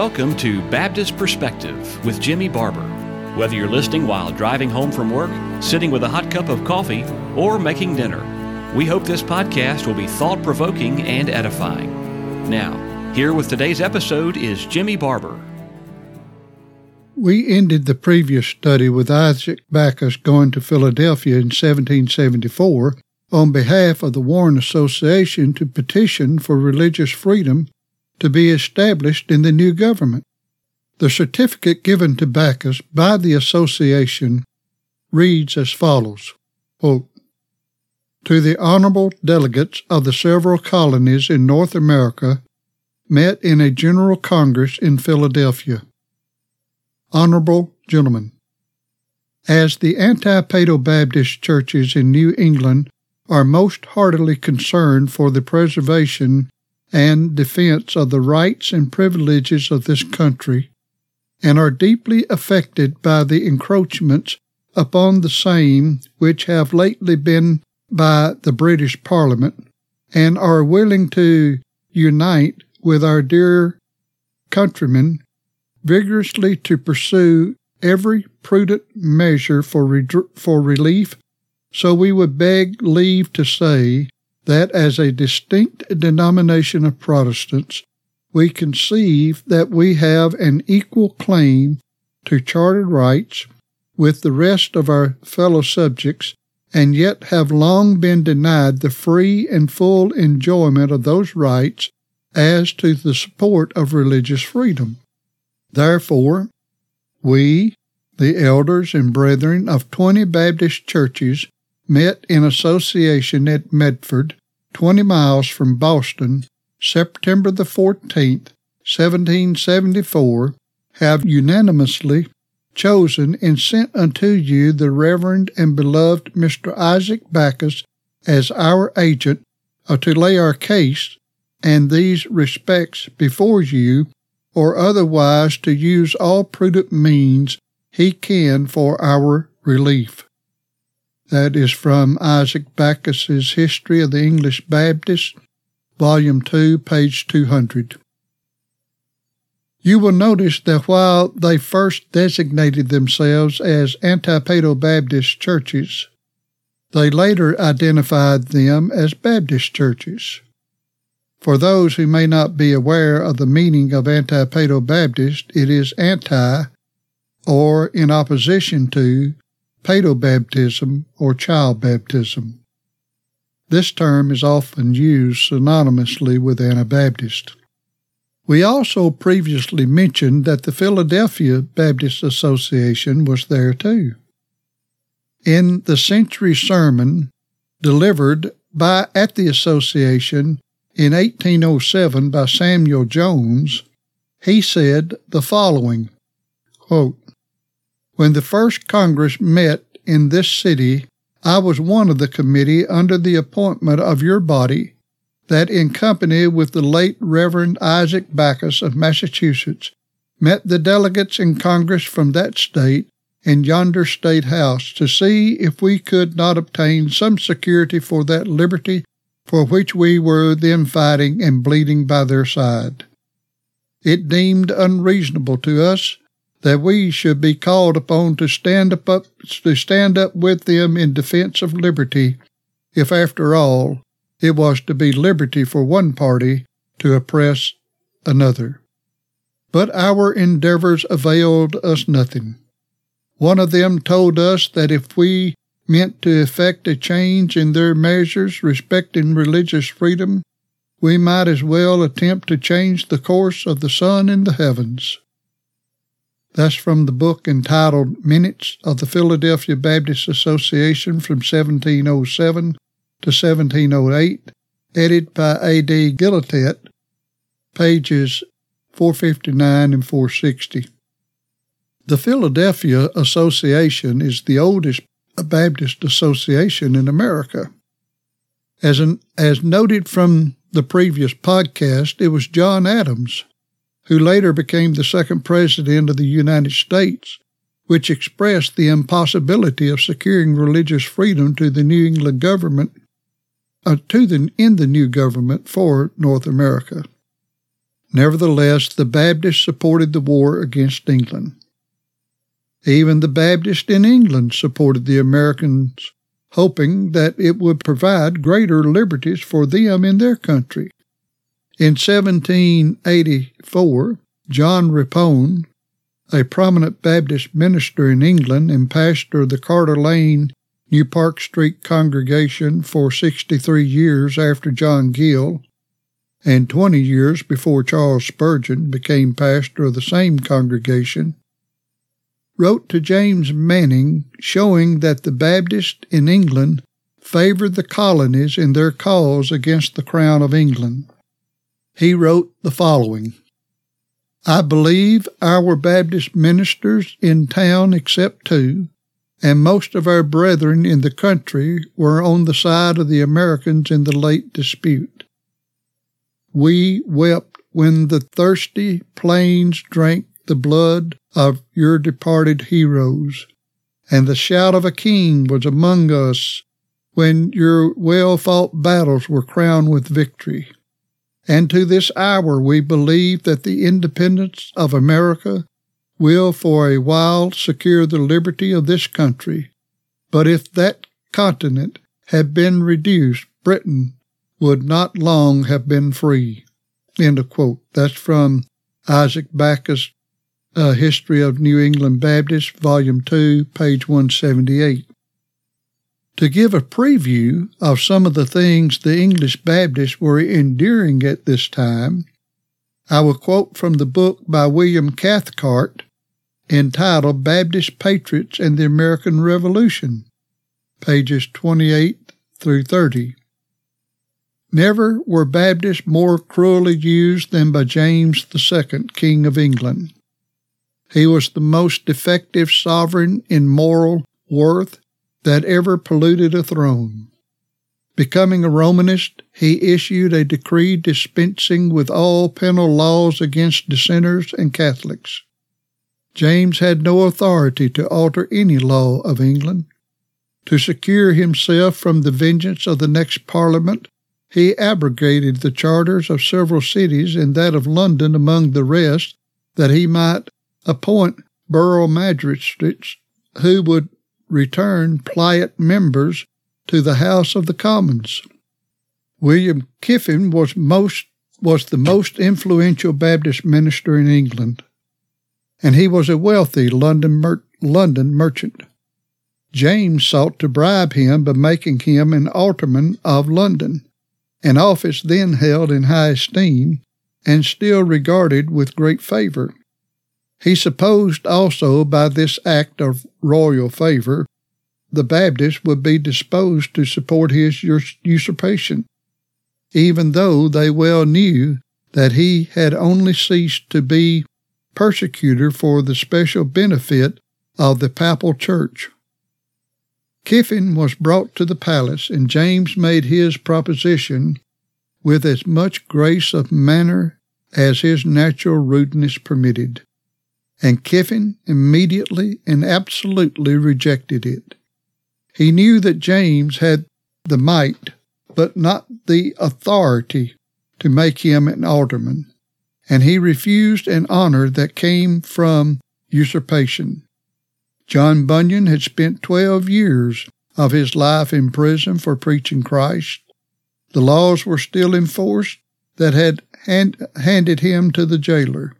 welcome to Baptist Perspective with Jimmy Barber. Whether you're listening while driving home from work, sitting with a hot cup of coffee, or making dinner, we hope this podcast will be thought provoking and edifying. Now, here with today's episode is Jimmy Barber. We ended the previous study with Isaac Backus going to Philadelphia in 1774 on behalf of the Warren Association to petition for religious freedom to be established in the new government. The certificate given to Backus by the association reads as follows quote, To the honorable delegates of the several colonies in North America met in a General Congress in Philadelphia. Honorable Gentlemen, as the anti Paedo Baptist churches in New England are most heartily concerned for the preservation and defense of the rights and privileges of this country, and are deeply affected by the encroachments upon the same which have lately been by the British Parliament, and are willing to unite with our dear countrymen vigorously to pursue every prudent measure for, re- for relief, so we would beg leave to say that as a distinct denomination of Protestants, we conceive that we have an equal claim to chartered rights with the rest of our fellow subjects, and yet have long been denied the free and full enjoyment of those rights as to the support of religious freedom. Therefore, we, the elders and brethren of twenty Baptist churches, met in association at Medford, 20 miles from Boston, September the 14th, 1774, have unanimously chosen and sent unto you the Reverend and beloved Mr. Isaac Backus as our agent uh, to lay our case and these respects before you, or otherwise to use all prudent means he can for our relief. That is from Isaac Backus's History of the English Baptists, Volume 2, page 200. You will notice that while they first designated themselves as anti-Paedo Baptist churches, they later identified them as Baptist churches. For those who may not be aware of the meaning of anti-Paedo Baptist, it is anti, or in opposition to, paedobaptism or child baptism. This term is often used synonymously with Anabaptist. We also previously mentioned that the Philadelphia Baptist Association was there too. In the century sermon delivered by at the association in 1807 by Samuel Jones, he said the following quote, when the first Congress met in this city, I was one of the committee under the appointment of your body, that in company with the late Reverend Isaac Backus of Massachusetts, met the delegates in Congress from that state in yonder State House to see if we could not obtain some security for that liberty for which we were then fighting and bleeding by their side. It deemed unreasonable to us that we should be called upon to stand up, up to stand up with them in defense of liberty, if after all it was to be liberty for one party to oppress another. But our endeavors availed us nothing. One of them told us that if we meant to effect a change in their measures respecting religious freedom, we might as well attempt to change the course of the sun in the heavens. That's from the book entitled Minutes of the Philadelphia Baptist Association from 1707 to 1708, edited by A.D. Gillette, pages 459 and 460. The Philadelphia Association is the oldest Baptist association in America. As, an, as noted from the previous podcast, it was John Adams who later became the second president of the United States, which expressed the impossibility of securing religious freedom to the New England government, uh, to the in the new government for North America. Nevertheless, the Baptists supported the war against England. Even the Baptists in England supported the Americans, hoping that it would provide greater liberties for them in their country. In 1784, John Rippon, a prominent Baptist minister in England and pastor of the Carter Lane New Park Street congregation for 63 years after John Gill, and 20 years before Charles Spurgeon became pastor of the same congregation, wrote to James Manning showing that the Baptists in England favored the colonies in their cause against the Crown of England. He wrote the following I believe our Baptist ministers in town, except two, and most of our brethren in the country were on the side of the Americans in the late dispute. We wept when the thirsty plains drank the blood of your departed heroes, and the shout of a king was among us when your well fought battles were crowned with victory. And to this hour we believe that the independence of America will for a while secure the liberty of this country. But if that continent had been reduced, Britain would not long have been free. End of quote. That's from Isaac Backus' uh, History of New England Baptists, Volume 2, page 178. To give a preview of some of the things the English Baptists were enduring at this time, I will quote from the book by William Cathcart entitled Baptist Patriots and the American Revolution, pages 28 through 30. Never were Baptists more cruelly used than by James II, King of England. He was the most defective sovereign in moral worth that ever polluted a throne. Becoming a Romanist, he issued a decree dispensing with all penal laws against dissenters and Catholics. James had no authority to alter any law of England. To secure himself from the vengeance of the next Parliament, he abrogated the charters of several cities and that of London among the rest, that he might appoint borough magistrates who would return pliant members to the House of the Commons. William Kiffin was most was the most influential Baptist minister in England, and he was a wealthy London mer- London merchant. James sought to bribe him by making him an alderman of London, an office then held in high esteem and still regarded with great favor. He supposed also by this act of royal favor the Baptists would be disposed to support his usurpation, even though they well knew that he had only ceased to be persecutor for the special benefit of the papal church. Kiffin was brought to the palace, and James made his proposition with as much grace of manner as his natural rudeness permitted and Kiffin immediately and absolutely rejected it. He knew that James had the might, but not the authority, to make him an alderman, and he refused an honor that came from usurpation. John Bunyan had spent twelve years of his life in prison for preaching Christ. The laws were still in force that had hand, handed him to the jailer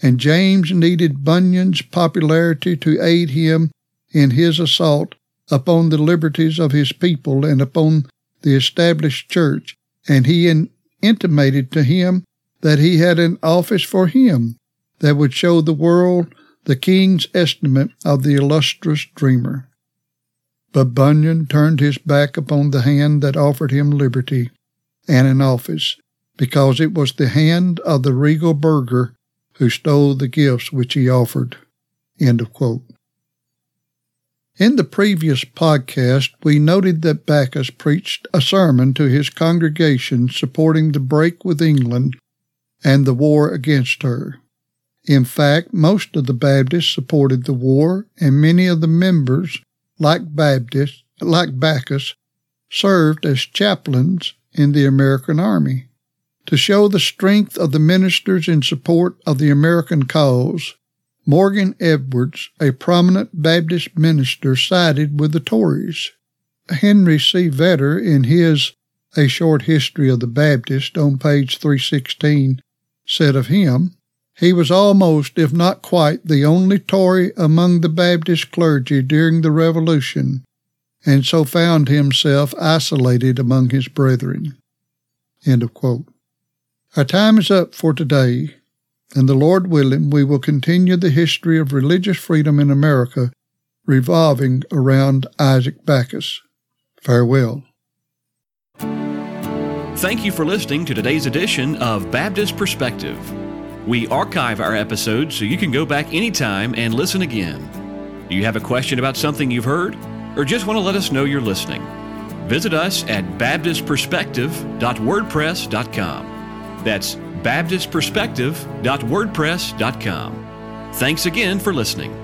and James needed Bunyan's popularity to aid him in his assault upon the liberties of his people and upon the established church, and he in- intimated to him that he had an office for him that would show the world the king's estimate of the illustrious dreamer. But Bunyan turned his back upon the hand that offered him liberty and an office, because it was the hand of the regal burgher who stole the gifts which he offered. End of quote. In the previous podcast, we noted that Backus preached a sermon to his congregation supporting the break with England and the war against her. In fact, most of the Baptists supported the war, and many of the members, like Baptists, like Backus, served as chaplains in the American Army. To show the strength of the ministers in support of the American cause, Morgan Edwards, a prominent Baptist minister, sided with the Tories. Henry C. Vedder, in his A Short History of the Baptist on page 316, said of him, he was almost, if not quite, the only Tory among the Baptist clergy during the Revolution, and so found himself isolated among his brethren. Our time is up for today, and the Lord willing, we will continue the history of religious freedom in America revolving around Isaac Backus. Farewell. Thank you for listening to today's edition of Baptist Perspective. We archive our episodes so you can go back anytime and listen again. Do you have a question about something you've heard, or just want to let us know you're listening? Visit us at baptistperspective.wordpress.com. That's baptistperspective.wordpress.com. Thanks again for listening.